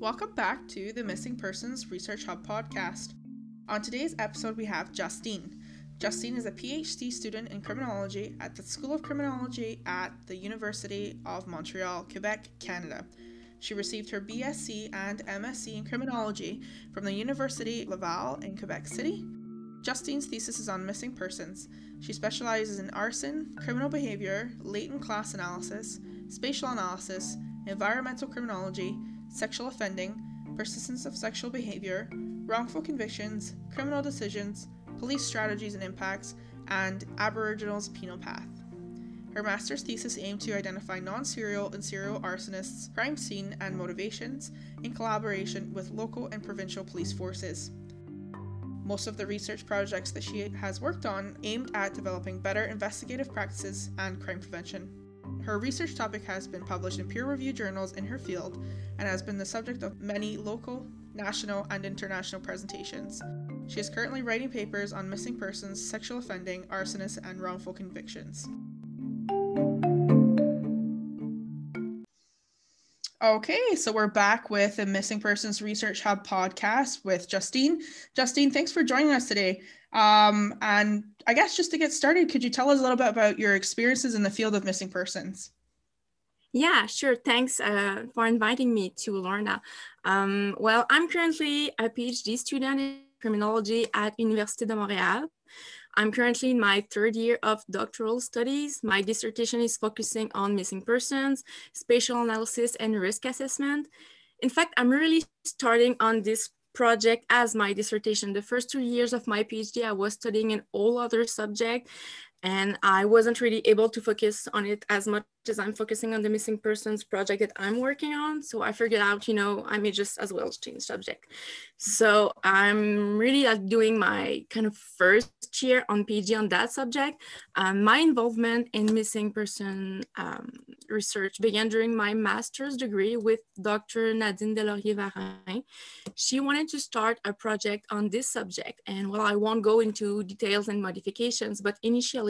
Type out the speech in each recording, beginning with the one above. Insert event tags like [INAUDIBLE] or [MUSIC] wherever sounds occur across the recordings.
Welcome back to the Missing Persons Research Hub podcast. On today's episode, we have Justine. Justine is a PhD student in criminology at the School of Criminology at the University of Montreal, Quebec, Canada. She received her BSc and MSc in criminology from the University Laval in Quebec City. Justine's thesis is on missing persons. She specializes in arson, criminal behavior, latent class analysis, spatial analysis, environmental criminology, sexual offending, persistence of sexual behavior, wrongful convictions, criminal decisions, police strategies and impacts, and Aboriginals' penal path. Her master's thesis aimed to identify non serial and serial arsonists, crime scene, and motivations in collaboration with local and provincial police forces. Most of the research projects that she has worked on aimed at developing better investigative practices and crime prevention. Her research topic has been published in peer reviewed journals in her field and has been the subject of many local, national, and international presentations. She is currently writing papers on missing persons, sexual offending, arsonists, and wrongful convictions. Okay, so we're back with the Missing Persons Research Hub podcast with Justine. Justine, thanks for joining us today. Um, and I guess just to get started, could you tell us a little bit about your experiences in the field of missing persons? Yeah, sure. Thanks uh, for inviting me to Lorna. Um, well, I'm currently a PhD student in criminology at Université de Montréal. I'm currently in my third year of doctoral studies. My dissertation is focusing on missing persons, spatial analysis, and risk assessment. In fact, I'm really starting on this project as my dissertation. The first two years of my PhD, I was studying an all other subject and I wasn't really able to focus on it as much as I'm focusing on the missing persons project that I'm working on. So I figured out, you know, I may just as well change subject. So I'm really doing my kind of first year on PhD on that subject. Um, my involvement in missing person um, research began during my master's degree with Dr. Nadine Deslauriers-Varin. She wanted to start a project on this subject. And well, I won't go into details and modifications, but initially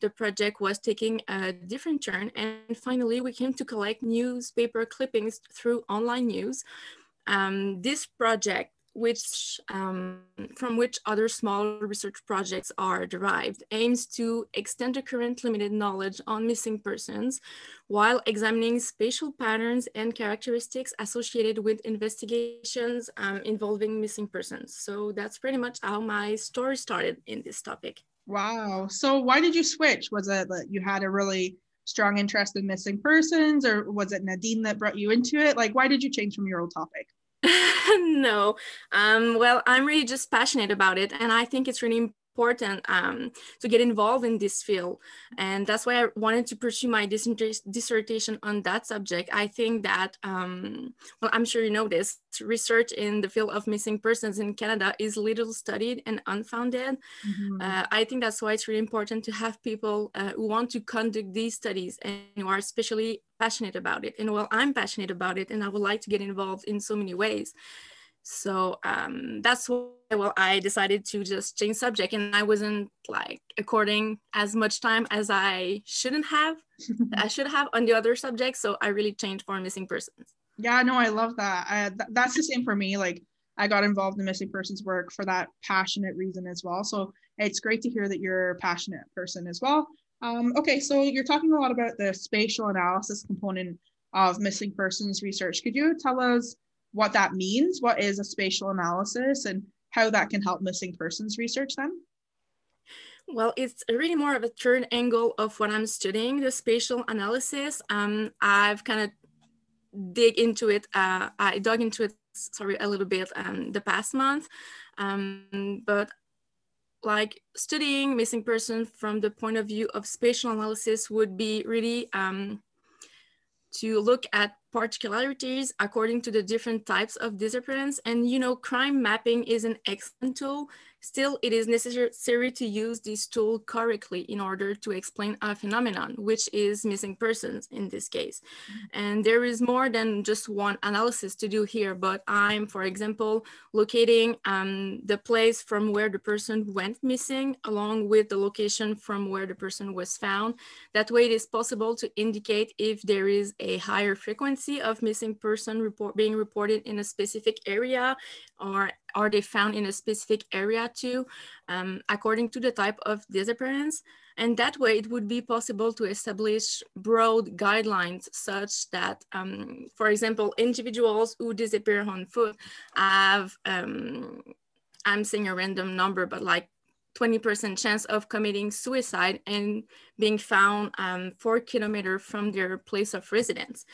the project was taking a different turn and and finally, we came to collect newspaper clippings through online news. Um, this project, which um, from which other small research projects are derived, aims to extend the current limited knowledge on missing persons while examining spatial patterns and characteristics associated with investigations um, involving missing persons. So that's pretty much how my story started in this topic. Wow. So why did you switch? Was it that you had a really strong interest in missing persons or was it Nadine that brought you into it? Like, why did you change from your old topic? [LAUGHS] no. Um, well, I'm really just passionate about it. And I think it's really important um, to get involved in this field. And that's why I wanted to pursue my dissertation on that subject. I think that, um, well, I'm sure you know this, research in the field of missing persons in Canada is little studied and unfounded. Mm-hmm. Uh, I think that's why it's really important to have people uh, who want to conduct these studies and who are especially passionate about it. And well, I'm passionate about it and I would like to get involved in so many ways. So um, that's why well, I decided to just change subject and I wasn't like according as much time as I shouldn't have. [LAUGHS] I should have on the other subjects. So I really changed for missing persons. Yeah, no, I love that. I, th- that's the same for me. Like I got involved in missing persons work for that passionate reason as well. So it's great to hear that you're a passionate person as well. Um, okay, so you're talking a lot about the spatial analysis component of missing persons research. Could you tell us what that means, what is a spatial analysis, and how that can help missing persons research then? Well, it's really more of a third angle of what I'm studying, the spatial analysis. Um, I've kind of dig into it, uh, I dug into it, sorry, a little bit um, the past month, um, but like studying missing person from the point of view of spatial analysis would be really um, to look at particularities according to the different types of disappearance. And you know, crime mapping is an excellent tool Still, it is necessary to use this tool correctly in order to explain a phenomenon, which is missing persons in this case. Mm-hmm. And there is more than just one analysis to do here, but I'm, for example, locating um, the place from where the person went missing along with the location from where the person was found. That way it is possible to indicate if there is a higher frequency of missing person report being reported in a specific area or are they found in a specific area too, um, according to the type of disappearance. And that way it would be possible to establish broad guidelines such that, um, for example, individuals who disappear on foot have, um, I'm saying a random number, but like 20% chance of committing suicide and being found um, four kilometers from their place of residence.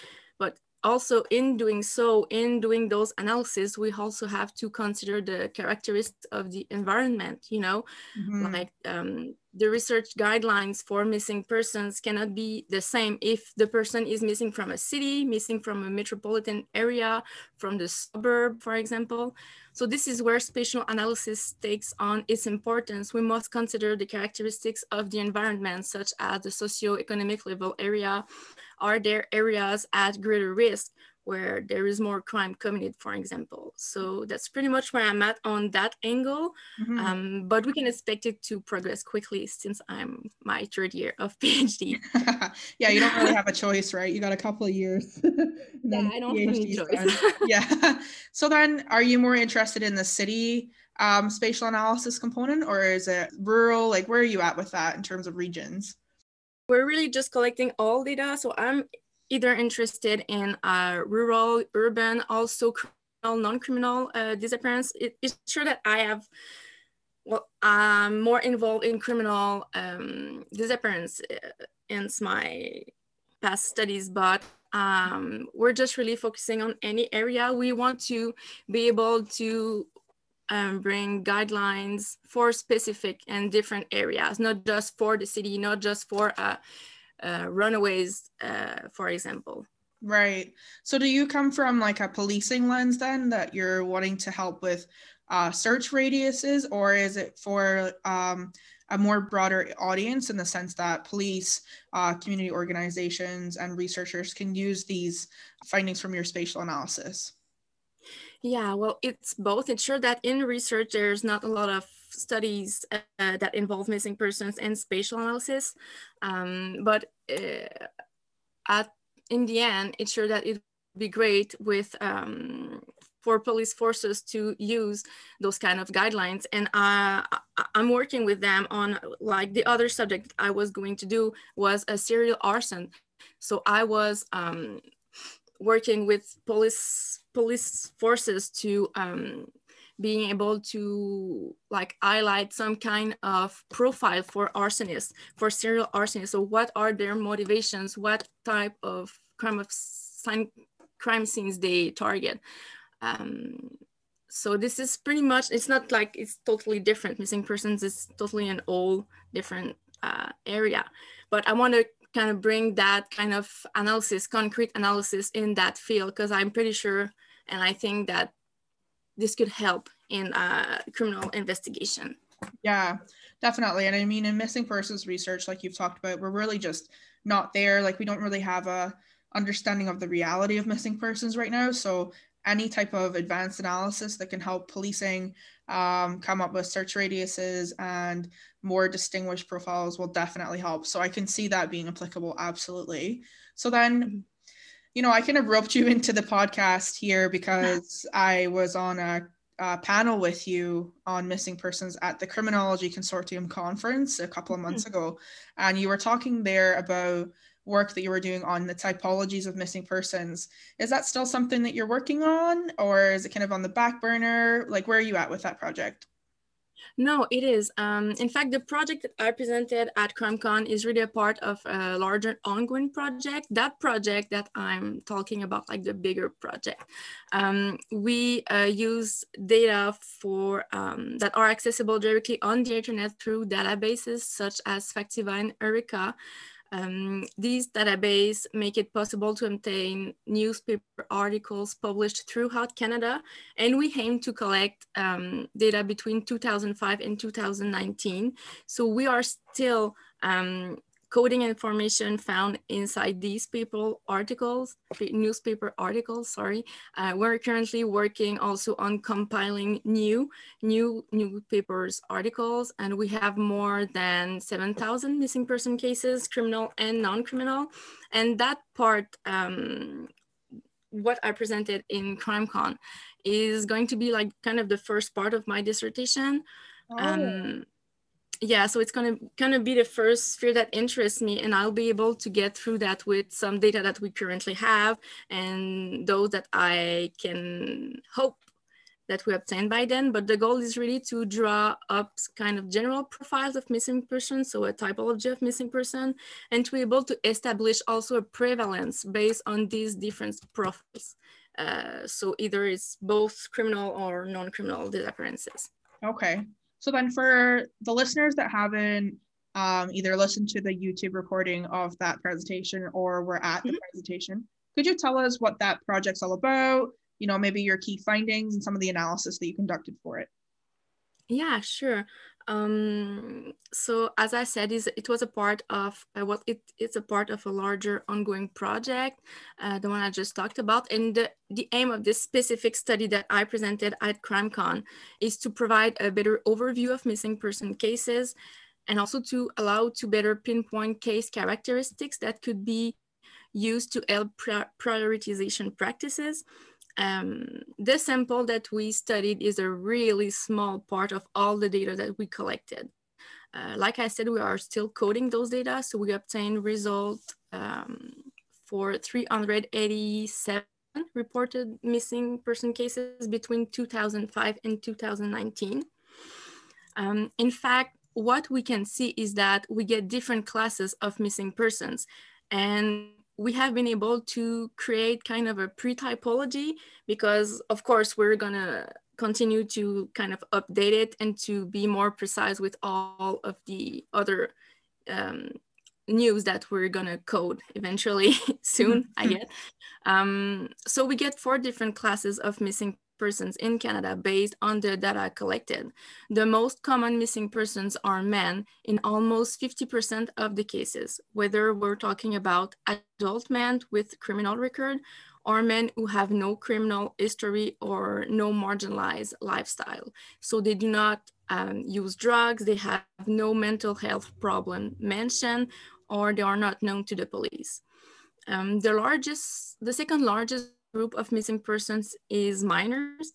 Also in doing so, in doing those analysis, we also have to consider the characteristics of the environment, you know, mm-hmm. like um, the research guidelines for missing persons cannot be the same if the person is missing from a city, missing from a metropolitan area, from the suburb, for example. So this is where spatial analysis takes on its importance. We must consider the characteristics of the environment, such as the socio-economic level area, are there areas at greater risk where there is more crime committed, for example. So that's pretty much where I'm at on that angle. Mm-hmm. Um, but we can expect it to progress quickly since I'm my third year of [LAUGHS] PhD. [LAUGHS] yeah, you don't really have a choice, right? You got a couple of years. [LAUGHS] yeah, I don't have any choice. yeah. So then, are you more interested in the city um, spatial analysis component, or is it rural? Like, where are you at with that in terms of regions? we're really just collecting all data. So I'm either interested in uh, rural, urban, also criminal, non-criminal uh, disappearance. It, it's true that I have, well, I'm more involved in criminal um, disappearance uh, in my past studies, but um, we're just really focusing on any area. We want to be able to um, bring guidelines for specific and different areas, not just for the city, not just for uh, uh, runaways, uh, for example. Right. So do you come from like a policing lens then that you're wanting to help with uh, search radiuses, or is it for um, a more broader audience in the sense that police, uh, community organizations, and researchers can use these findings from your spatial analysis? Yeah, well, it's both. It's sure that in research, there's not a lot of studies uh, that involve missing persons and spatial analysis. Um, but uh, at, in the end, it's sure that it would be great with um, for police forces to use those kind of guidelines. And uh, I'm working with them on like the other subject I was going to do was a serial arson. So I was um, working with police police forces to um, being able to like highlight some kind of profile for arsonists, for serial arsonists. So what are their motivations? What type of crime of crime scenes they target? Um, so this is pretty much, it's not like it's totally different. Missing persons is totally an all different uh, area. But I want to kind of bring that kind of analysis, concrete analysis in that field, because I'm pretty sure, and I think that this could help in uh, criminal investigation. Yeah, definitely. And I mean, in missing persons research, like you've talked about, we're really just not there. Like we don't really have a understanding of the reality of missing persons right now. So any type of advanced analysis that can help policing um, come up with search radiuses and more distinguished profiles will definitely help. So I can see that being applicable absolutely. So then, mm-hmm. You know, I kind of roped you [LAUGHS] into the podcast here because [LAUGHS] I was on a, a, panel with you on missing persons at the Criminology Consortium conference a couple of months mm-hmm. ago. And you were talking there about work that you were doing on the typologies of missing persons. Is that still something that you're working on or is it kind of on the back burner? Like, where are you at with that project? No, it is. Um, in fact, the project that I presented at CrimeCon is really a part of a larger ongoing project. That project that I'm talking about, like the bigger project, um, we uh, use data for um, that are accessible directly on the internet through databases such as Factiva and Eureka Um, these database make it possible to obtain newspaper articles published throughout Canada, and we aim to collect um, data between 2005 and 2019. So we are still um, coding information found inside these people articles, newspaper articles, sorry. Uh, we're currently working also on compiling new, new newspapers articles, and we have more than 7,000 missing person cases, criminal and non-criminal. And that part, um, what I presented in CrimeCon is going to be like kind of the first part of my dissertation. Oh. Um, yeah so it's going to kind of be the first sphere that interests me and i'll be able to get through that with some data that we currently have and those that i can hope that we obtain by then. But the goal is really to draw up kind of general profiles of missing persons so a typology of missing person and to be able to establish also a prevalence based on these different profiles. Uh, so either it's both criminal or non-criminal disappearances okay so then for the listeners that haven't um, either listened to the YouTube recording of that presentation or were at the mm-hmm. presentation, could you tell us what that project's all about? You know, maybe your key findings and some of the analysis that you conducted for it. Yeah, sure. Um, so as I said, it was a part of uh, what it, it's a part of a larger ongoing project, uh, the one I just talked about. And the, the aim of this specific study that I presented at CrimeCon is to provide a better overview of missing person cases and also to allow to better pinpoint case characteristics that could be used to help prioritization practices um, this sample that we studied is a really small part of all the data that we collected. Uh, like I said, we are still coding those data, so we obtained results um, for 387 reported missing person cases between 2005 and 2019. Um, in fact, what we can see is that we get different classes of missing persons. And we have been able to create kind of a pre-typology because of course we're gonna continue to kind of update it and to be more precise with all of the other um, news that we're gonna code eventually [LAUGHS] soon, I mm-hmm. Um, so we get four different classes of missing persons in Canada based on the data collected. The most common missing persons are men in almost 50% of the cases, whether we're talking about adult men with criminal record or men who have no criminal history or no marginalized lifestyle. So they do not um, use drugs, they have no mental health problem mentioned, or they are not known to the police. Um, the largest, the second largest group of missing persons is minors.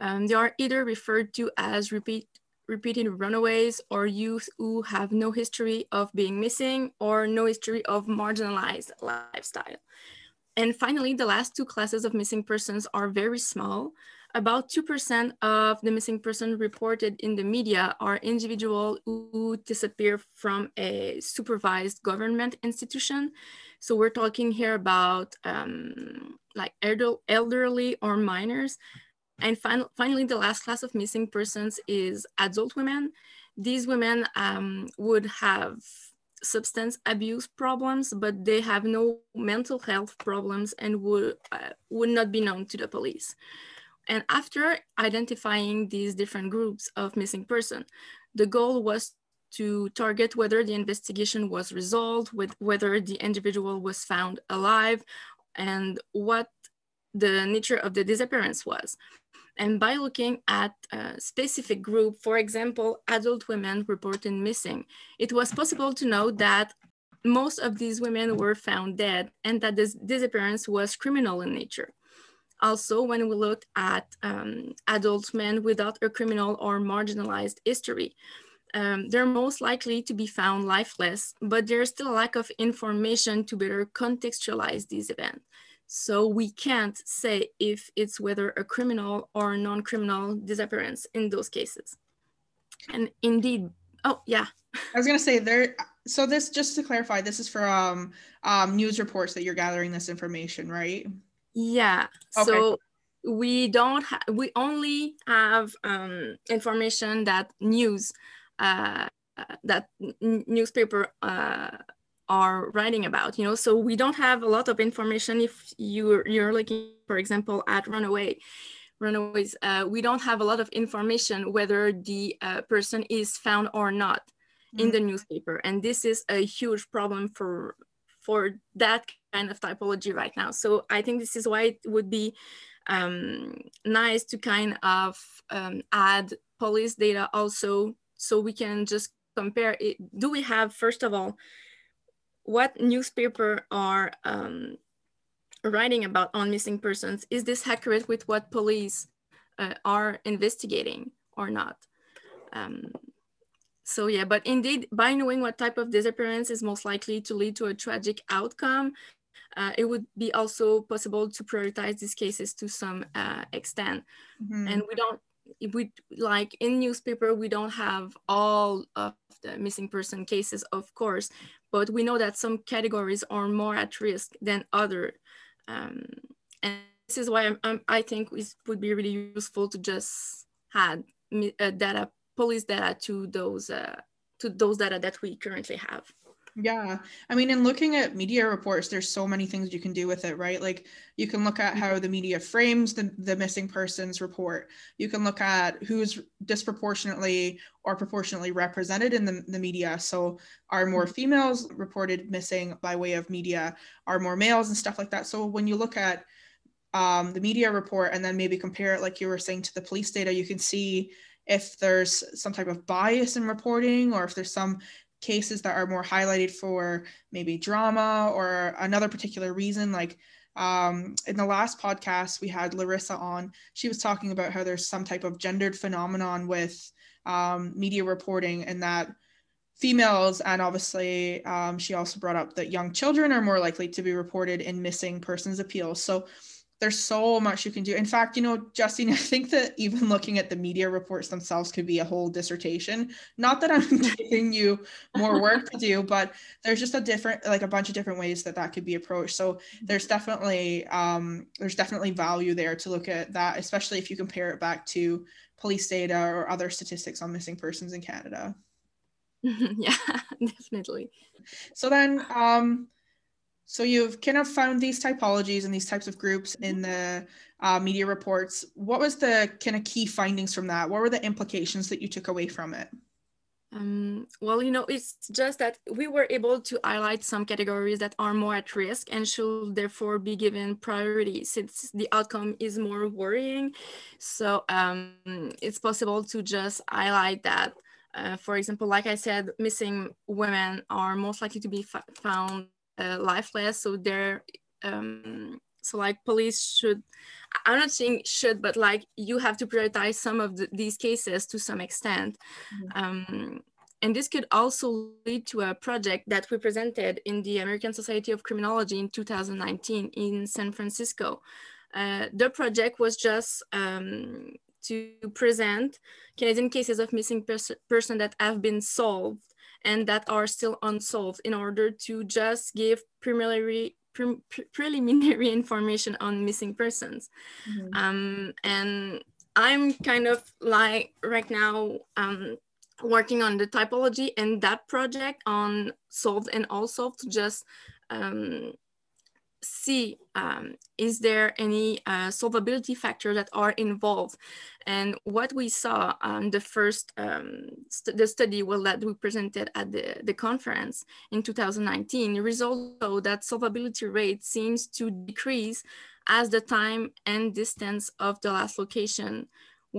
Um, they are either referred to as repeat, repeated runaways or youth who have no history of being missing or no history of marginalized lifestyle. And finally, the last two classes of missing persons are very small. About 2% of the missing person reported in the media are individuals who disappear from a supervised government institution. So we're talking here about um, like elderly or minors. And fin finally, the last class of missing persons is adult women. These women um, would have substance abuse problems, but they have no mental health problems and would, uh, would not be known to the police. And after identifying these different groups of missing person, the goal was to target whether the investigation was resolved, with whether the individual was found alive, and what the nature of the disappearance was. And by looking at a specific group, for example, adult women reported missing, it was possible to know that most of these women were found dead and that this disappearance was criminal in nature. Also, when we look at um, adult men without a criminal or marginalized history, um, they're most likely to be found lifeless, but there's still a lack of information to better contextualize these events. So we can't say if it's whether a criminal or non-criminal disappearance in those cases. And indeed, oh yeah. I was gonna say there, so this, just to clarify, this is from um, news reports that you're gathering this information, right? Yeah, okay. so we don't, we only have um, information that news uh, that newspaper uh, are writing about you know? So we don't have a lot of information if you're you're looking for example at runaway runaways uh, we don't have a lot of information whether the uh, person is found or not mm-hmm. in the newspaper. And this is a huge problem for for that kind of typology right now. So i think this is why it would be um, nice to kind of um, add police data also so we can just compare it. Do we have first of all what newspaper are um, writing about on missing persons? Is this accurate with what police uh, are investigating or not? Um, so yeah but indeed by knowing what type of disappearance is most likely to lead to a tragic outcome uh, it would be also possible to prioritize these cases to some uh, extent. Mm-hmm. and we don't we like in newspaper we don't have all of the missing person cases of course but we know that some categories are more at risk than other um, and this is why I'm, I'm, i think it would be really useful to just add uh, data police data to those uh, to those data that we currently have yeah. I mean, in looking at media reports, there's so many things you can do with it, right? Like you can look at how the media frames the, the missing persons report. You can look at who's disproportionately or proportionately represented in the, the media. So are more mm-hmm. females reported missing by way of media? Are more males and stuff like that? So when you look at um, the media report and then maybe compare it, like you were saying, to the police data, you can see if there's some type of bias in reporting or if there's some cases that are more highlighted for maybe drama or another particular reason like um, in the last podcast we had larissa on. She was talking about how there's some type of gendered phenomenon with um, media reporting and that females and obviously um, she also brought up that young children are more likely to be reported in missing persons appeals. So there's so much you can do. In fact, you know, Justine, [LAUGHS] I think that even looking at the media reports themselves could be a whole dissertation. Not that I'm [LAUGHS] giving you more work to do, but there's just a different, like a bunch of different ways that that could be approached. So there's definitely, um, there's definitely value there to look at that, especially if you compare it back to police data or other statistics on missing persons in Canada. [LAUGHS] yeah, definitely. So then, um, so you've kind of found these typologies and these types of groups in the uh, media reports. What was the kind of key findings from that? What were the implications that you took away from it? Um, well, you know, it's just that we were able to highlight some categories that are more at risk and should therefore be given priority since the outcome is more worrying. So um, it's possible to just highlight that. Uh, for example, like I said, missing women are most likely to be found uh, lifeless so they're um, so like police should i'm not saying should but like you have to prioritize some of the, these cases to some extent. Mm-hmm. um, and this could also lead to a project that we presented in the american society of criminology in 2019 in san francisco. Uh, the project was just um, to present canadian cases of missing pers- person that have been solved and that are still unsolved in order to just give preliminary pre preliminary [LAUGHS] information on missing persons. Mm-hmm. Um, and I'm kind of like right now um, working on the typology and that project on solved and unsolved to just um, see um, is there any uh, solvability factors that are involved? And what we saw on the first um, st the study well that we presented at the, the conference in 2019 results show that solvability rate seems to decrease as the time and distance of the last location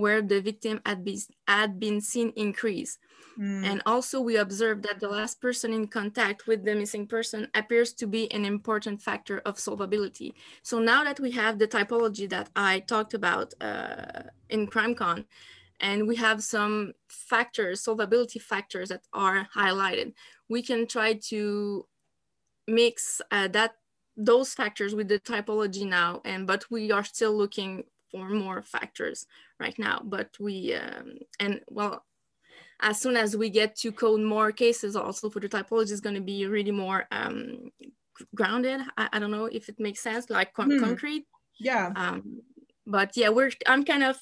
where the victim had been, had been seen increase. Mm. And also we observed that the last person in contact with the missing person appears to be an important factor of solvability. So now that we have the typology that I talked about uh, in CrimeCon, and we have some factors, solvability factors that are highlighted, we can try to mix uh, that those factors with the typology now and but we are still looking for more factors right now. But we, um, and well, as soon as we get to code more cases also for the typology is going to be really more um, grounded. I, I, don't know if it makes sense, like con- hmm. concrete. Yeah. Um, but yeah, we're, I'm kind of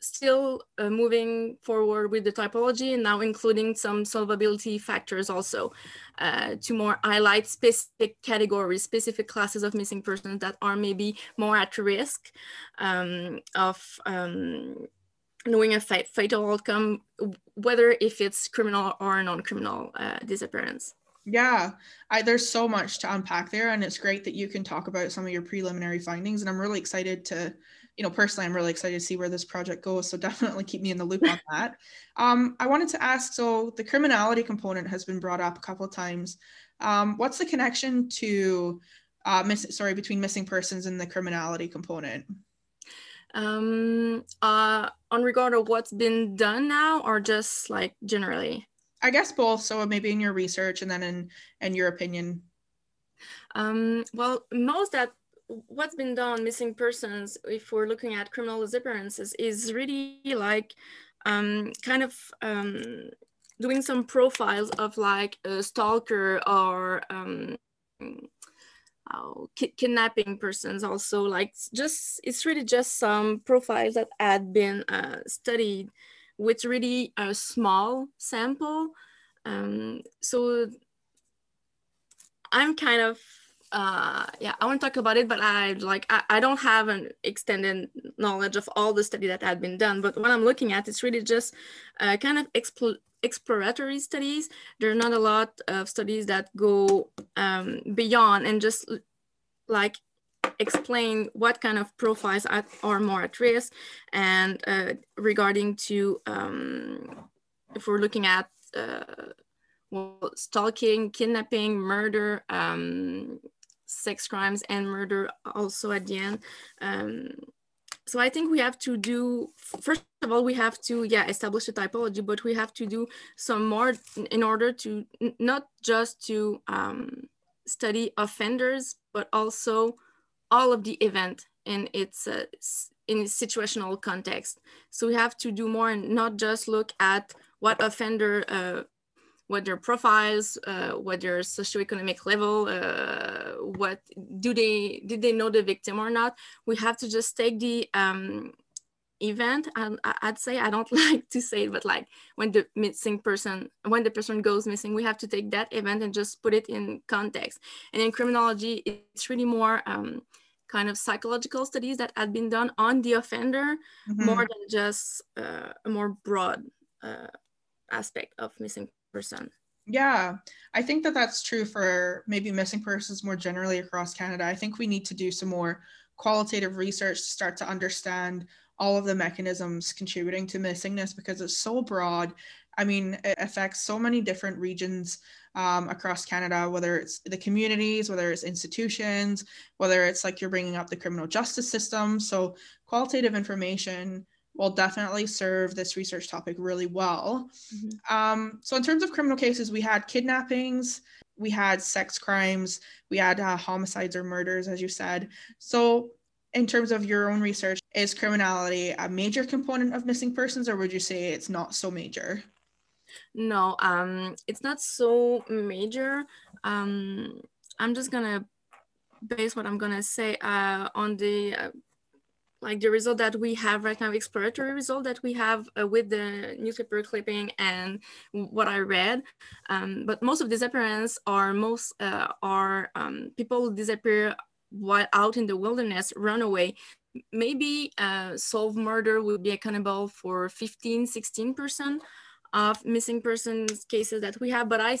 still uh, moving forward with the typology and now including some solvability factors also uh, to more highlight specific categories, specific classes of missing persons that are maybe more at risk um, of um, knowing a fatal outcome, whether if it's criminal or non-criminal uh, disappearance. Yeah, I, there's so much to unpack there, and it's great that you can talk about some of your preliminary findings. And I'm really excited to you know, personally, I'm really excited to see where this project goes. So [LAUGHS] definitely keep me in the loop on that. Um, I wanted to ask, so the criminality component has been brought up a couple of times. Um, what's the connection to, uh, miss, sorry, between missing persons and the criminality component? Um, uh, on regard of what's been done now, or just like generally? I guess both. So maybe in your research and then in in your opinion. Um, well, most that what's been done missing persons if we're looking at criminal disappearances is really like um, kind of um, doing some profiles of like a stalker or um, oh, ki kidnapping persons also like just it's really just some profiles that had been uh, studied with really a small sample. Um, so i'm kind of uh yeah i want to talk about it but i like I, I don't have an extended knowledge of all the study that had been done but what i'm looking at it's really just uh, kind of exploratory studies. There are not a lot of studies that go um, beyond and just like explain what kind of profiles are, are more at risk and uh, regarding to um, if we're looking at uh, well, stalking, kidnapping, murder, um, sex crimes and murder also at the end. Um, so I think we have to do, first of all, we have to, yeah, establish a typology, but we have to do some more in order to not just to um, study offenders, but also all of the event in its, uh, in its situational context. So we have to do more and not just look at what offender uh, what their profiles, uh, what their socioeconomic level, uh, what do they did they know the victim or not? We have to just take the um, event. And I'd say I don't [LAUGHS] like to say it, but like when the missing person, when the person goes missing, we have to take that event and just put it in context. And in criminology, it's really more. Um, kind of psychological studies that had been done on the offender mm-hmm. more than just uh, a more broad uh, aspect of missing Yeah, I think that that's true for maybe missing persons more generally across Canada. I think we need to do some more qualitative research to start to understand all of the mechanisms contributing to missingness because it's so broad. I mean, it affects so many different regions um, across Canada, whether it's the communities, whether it's institutions, whether it's like you're bringing up the criminal justice system. So, qualitative information will definitely serve this research topic really well. Mm-hmm. Um, so, in terms of criminal cases, we had kidnappings, we had sex crimes, we had uh, homicides or murders, as you said. So, in terms of your own research, is criminality a major component of missing persons, or would you say it's not so major? No, um, it's not so major. Um, I'm just gonna base what I'm gonna say uh, on the uh, like the result that we have right now, exploratory result that we have uh, with the newspaper clipping and what I read. Um, but most of disappearance are most uh, are um, people disappear while out in the wilderness, run away. Maybe uh, solved murder would be accountable for 15, 16% of missing persons cases that we have, but I,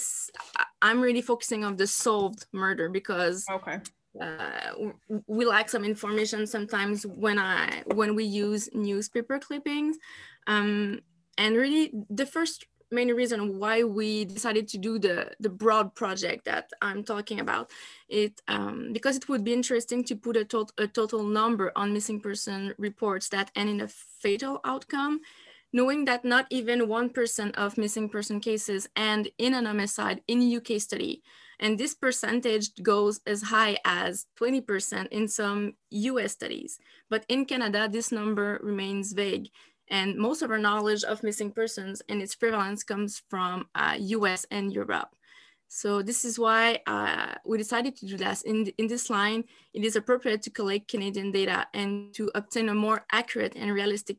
I'm really focusing on the solved murder because okay uh, we lack some information sometimes when I when we use newspaper clippings. Um, and really, the first main reason why we decided to do the the broad project that I'm talking about it um, because it would be interesting to put a, to a total number on missing person reports that end in a fatal outcome knowing that not even 1% of missing person cases end in an homicide in UK study and this percentage goes as high as 20% in some US studies. But in Canada, this number remains vague. And most of our knowledge of missing persons and its prevalence comes from uh, US and Europe. So this is why uh, we decided to do this. In, in this line, it is appropriate to collect Canadian data and to obtain a more accurate and realistic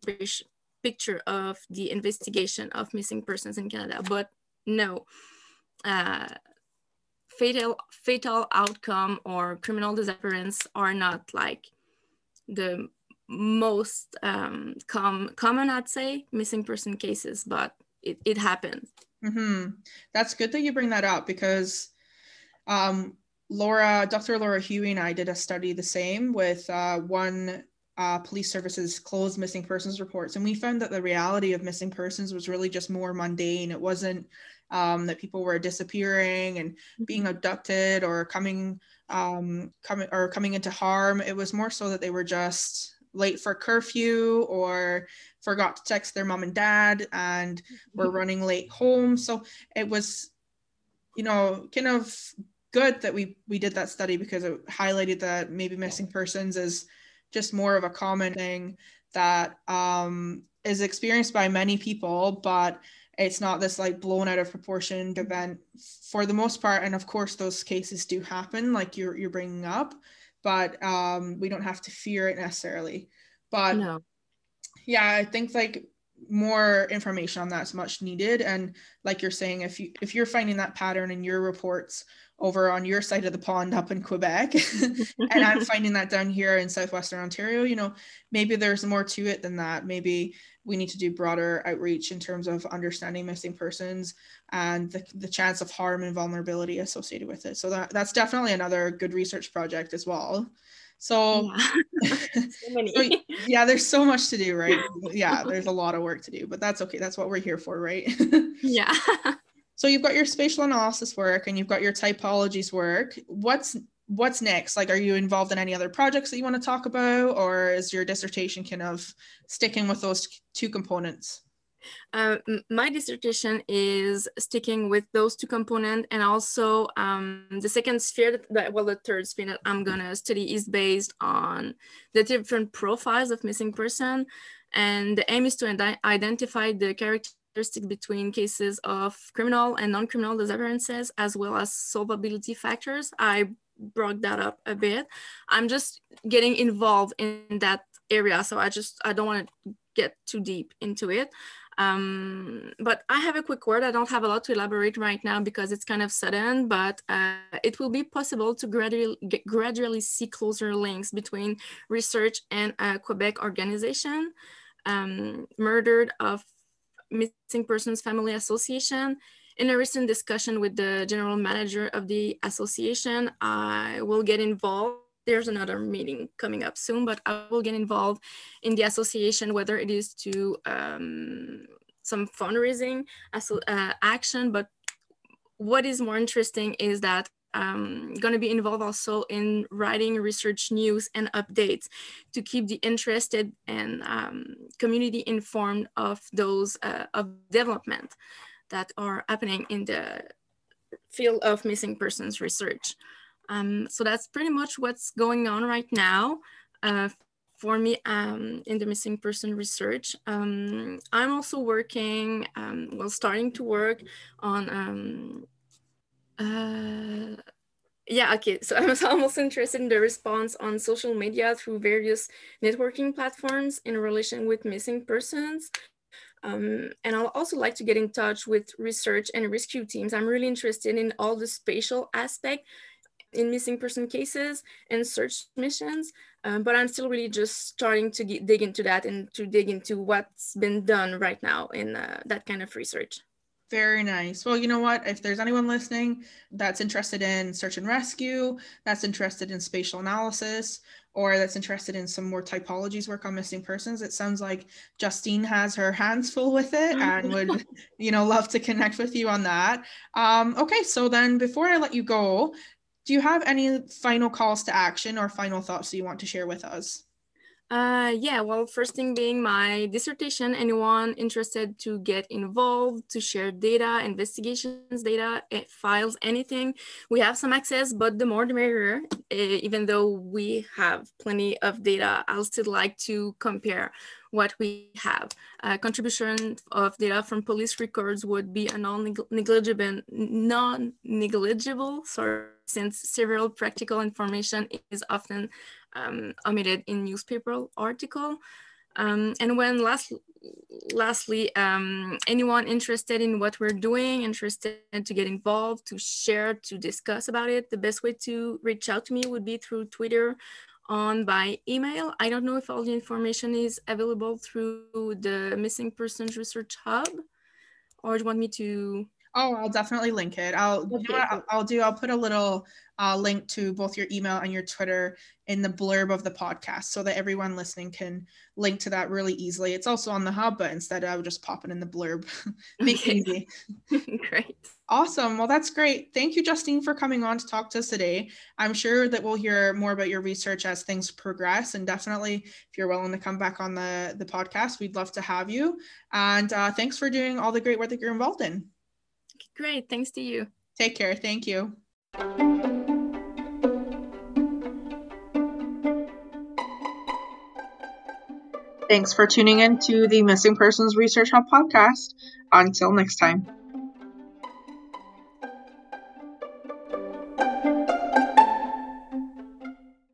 picture of the investigation of missing persons in Canada. But no, uh, fatal fatal outcome or criminal disappearance are not like the most um, com- common, I'd say, missing person cases, but it, it happens. Mm-hmm. That's good that you bring that up because um, Laura, Dr. Laura Huey and I did a study the same with uh, one uh, police services closed missing persons reports, and we found that the reality of missing persons was really just more mundane. It wasn't um, that people were disappearing and being mm-hmm. abducted or coming um, coming or coming into harm. It was more so that they were just late for curfew or forgot to text their mom and dad and were mm-hmm. running late home. So it was, you know, kind of good that we we did that study because it highlighted that maybe missing persons is just more of a common thing that um, is experienced by many people, but it's not this like blown out of proportion event for the most part. And of course, those cases do happen, like you're you're bringing up, but um, we don't have to fear it necessarily. But no. yeah, I think like more information on that is much needed. And like you're saying if you if you're finding that pattern in your reports over on your side of the pond up in Quebec [LAUGHS] and I'm [LAUGHS] finding that down here in southwestern Ontario you know maybe there's more to it than that. Maybe we need to do broader outreach in terms of understanding missing persons and the, the chance of harm and vulnerability associated with it. So that that's definitely another good research project as well so, yeah. [LAUGHS] [LAUGHS] so, yeah, there's so much to do, right? [LAUGHS] Yeah, there's a lot of work to do, but that's okay. That's what we're here for, right? yeah. so you've got your spatial analysis work and you've got your typologies work. What's what's next? Like, are you involved in any other projects that you want to talk about, or is your dissertation kind of sticking with those two components? Uh, my dissertation is sticking with those two components and also um, the second sphere that well the third sphere that i'm gonna study is based on the different profiles of missing person. And the aim is to identify the characteristic between cases of criminal and non-criminal disappearances as well as solvability factors. I brought that up a bit. I'm just getting involved in that area so i just i don't want to get too deep into it um, but I have a quick word. I don't have a lot to elaborate right now because it's kind of sudden, but uh, it will be possible to gradually, gradually see closer links between research and Quebec organization, um, Murdered of Missing Persons Family Association. In a recent discussion with the general manager of the association, I will get involved there's another meeting coming up soon, but I will get involved in the association, whether it is to um, some fundraising uh, action. But what is more interesting is that I'm going to be involved also in writing research news and updates to keep the interested and um, community informed of those uh, of development that are happening in the field of missing persons research. Um, so that's pretty much what's going on right now uh, for me um, in the missing person research. Um, I'm also working, um, well, starting to work on, um, uh, yeah, okay. So [LAUGHS] I was almost interested in the response on social media through various networking platforms in relation with missing persons. Um, and I'll also like to get in touch with research and rescue teams. I'm really interested in all the spatial aspect in missing person cases and search missions, um, but I'm still really just starting to get, dig into that and to dig into what's been done right now in uh, that kind of research. Very nice. Well, you know what? If there's anyone listening that's interested in search and rescue, that's interested in spatial analysis, or that's interested in some more typologies work on missing persons, it sounds like Justine has her hands full with it and would, [LAUGHS] you know, love to connect with you on that. Um, okay, so then before I let you go, do you have any final calls to action or final thoughts that you want to share with us? Uh, yeah, well, first thing being my dissertation, anyone interested to get involved, to share data, investigations data, eh, files, anything, we have some access, but the more the merrier. Uh, even though we have plenty of data, I'll still like to compare what we have. Uh, contribution of data from police records would be a non-negligible, non-negligible, sorry, since several practical information is often um, omitted in newspaper article. Um, and when last, lastly, um, anyone interested in what we're doing, interested to get involved, to share, to discuss about it, the best way to reach out to me would be through Twitter on by email. I don't know if all the information is available through the Missing Persons Research Hub, or do you want me to? Oh, I'll definitely link it. I'll okay. you know I'll, I'll, do. I'll put a little uh, link to both your email and your Twitter in the blurb of the podcast, so that everyone listening can link to that really easily. It's also on the hub, but instead I would just pop it in the blurb. [LAUGHS] Make it easy. [LAUGHS] Great. Awesome. Well, that's great. Thank you, Justine, for coming on to talk to us today. I'm sure that we'll hear more about your research as things progress. And definitely, if you're willing to come back on the, the podcast, we'd love to have you. And uh, thanks for doing all the great work that you're involved in. Great. Thanks to you. Take care. Thank you. Thanks for tuning in to the Missing Persons Research Hub podcast. Until next time.